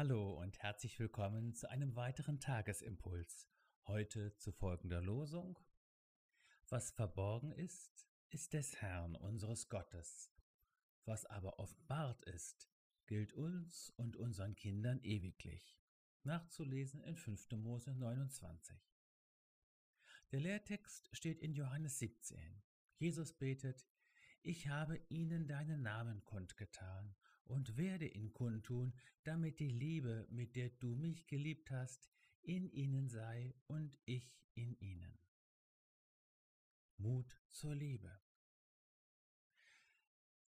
Hallo und herzlich willkommen zu einem weiteren Tagesimpuls. Heute zu folgender Losung. Was verborgen ist, ist des Herrn unseres Gottes. Was aber offenbart ist, gilt uns und unseren Kindern ewiglich. Nachzulesen in 5. Mose 29. Der Lehrtext steht in Johannes 17. Jesus betet, Ich habe ihnen deinen Namen kundgetan und werde ihn kundtun, damit die Liebe, mit der du mich geliebt hast, in ihnen sei und ich in ihnen. Mut zur Liebe.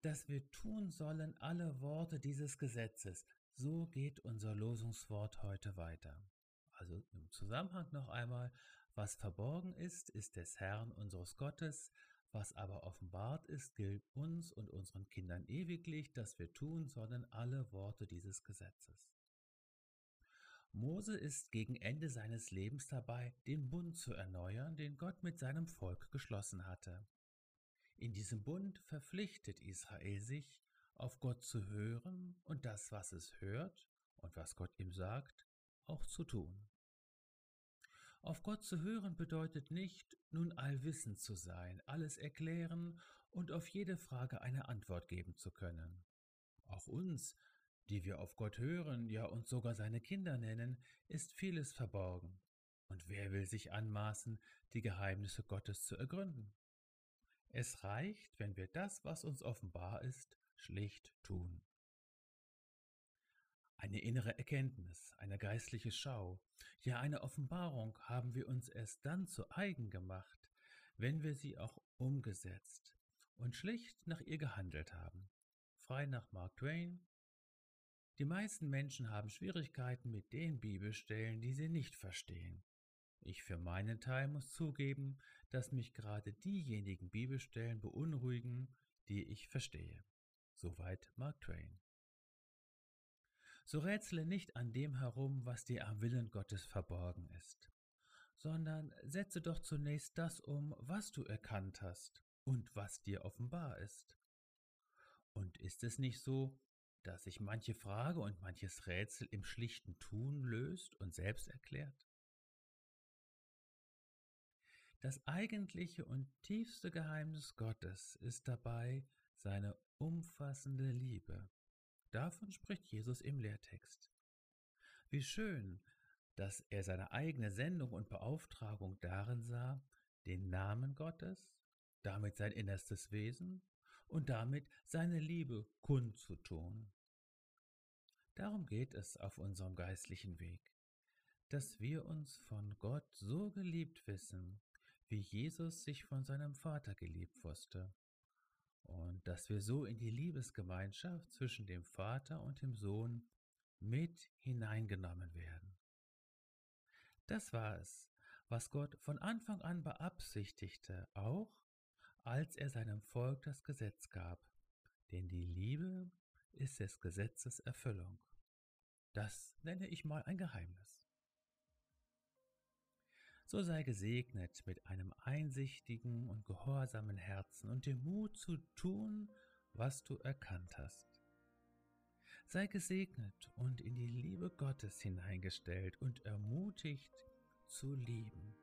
Dass wir tun sollen alle Worte dieses Gesetzes, so geht unser Losungswort heute weiter. Also im Zusammenhang noch einmal, was verborgen ist, ist des Herrn unseres Gottes, was aber offenbart ist, gilt uns und unseren Kindern ewiglich, dass wir tun sollen alle Worte dieses Gesetzes. Mose ist gegen Ende seines Lebens dabei, den Bund zu erneuern, den Gott mit seinem Volk geschlossen hatte. In diesem Bund verpflichtet Israel sich, auf Gott zu hören und das, was es hört und was Gott ihm sagt, auch zu tun. Auf Gott zu hören bedeutet nicht, nun allwissend zu sein, alles erklären und auf jede Frage eine Antwort geben zu können. Auch uns, die wir auf Gott hören, ja uns sogar seine Kinder nennen, ist vieles verborgen. Und wer will sich anmaßen, die Geheimnisse Gottes zu ergründen? Es reicht, wenn wir das, was uns offenbar ist, schlicht tun. Eine innere Erkenntnis, eine geistliche Schau, ja eine Offenbarung haben wir uns erst dann zu eigen gemacht, wenn wir sie auch umgesetzt und schlicht nach ihr gehandelt haben. Frei nach Mark Twain. Die meisten Menschen haben Schwierigkeiten mit den Bibelstellen, die sie nicht verstehen. Ich für meinen Teil muss zugeben, dass mich gerade diejenigen Bibelstellen beunruhigen, die ich verstehe. Soweit Mark Twain. So rätsle nicht an dem herum, was dir am Willen Gottes verborgen ist, sondern setze doch zunächst das um, was du erkannt hast und was dir offenbar ist. Und ist es nicht so, dass sich manche Frage und manches Rätsel im schlichten Tun löst und selbst erklärt? Das eigentliche und tiefste Geheimnis Gottes ist dabei seine umfassende Liebe, Davon spricht Jesus im Lehrtext. Wie schön, dass er seine eigene Sendung und Beauftragung darin sah, den Namen Gottes, damit sein innerstes Wesen und damit seine Liebe kundzutun. Darum geht es auf unserem geistlichen Weg, dass wir uns von Gott so geliebt wissen, wie Jesus sich von seinem Vater geliebt wusste und dass wir so in die Liebesgemeinschaft zwischen dem Vater und dem Sohn mit hineingenommen werden. Das war es, was Gott von Anfang an beabsichtigte, auch als er seinem Volk das Gesetz gab. Denn die Liebe ist des Gesetzes Erfüllung. Das nenne ich mal ein Geheimnis so sei gesegnet mit einem einsichtigen und gehorsamen Herzen und dem Mut zu tun, was du erkannt hast. Sei gesegnet und in die Liebe Gottes hineingestellt und ermutigt zu lieben.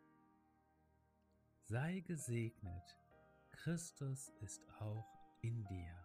Sei gesegnet, Christus ist auch in dir.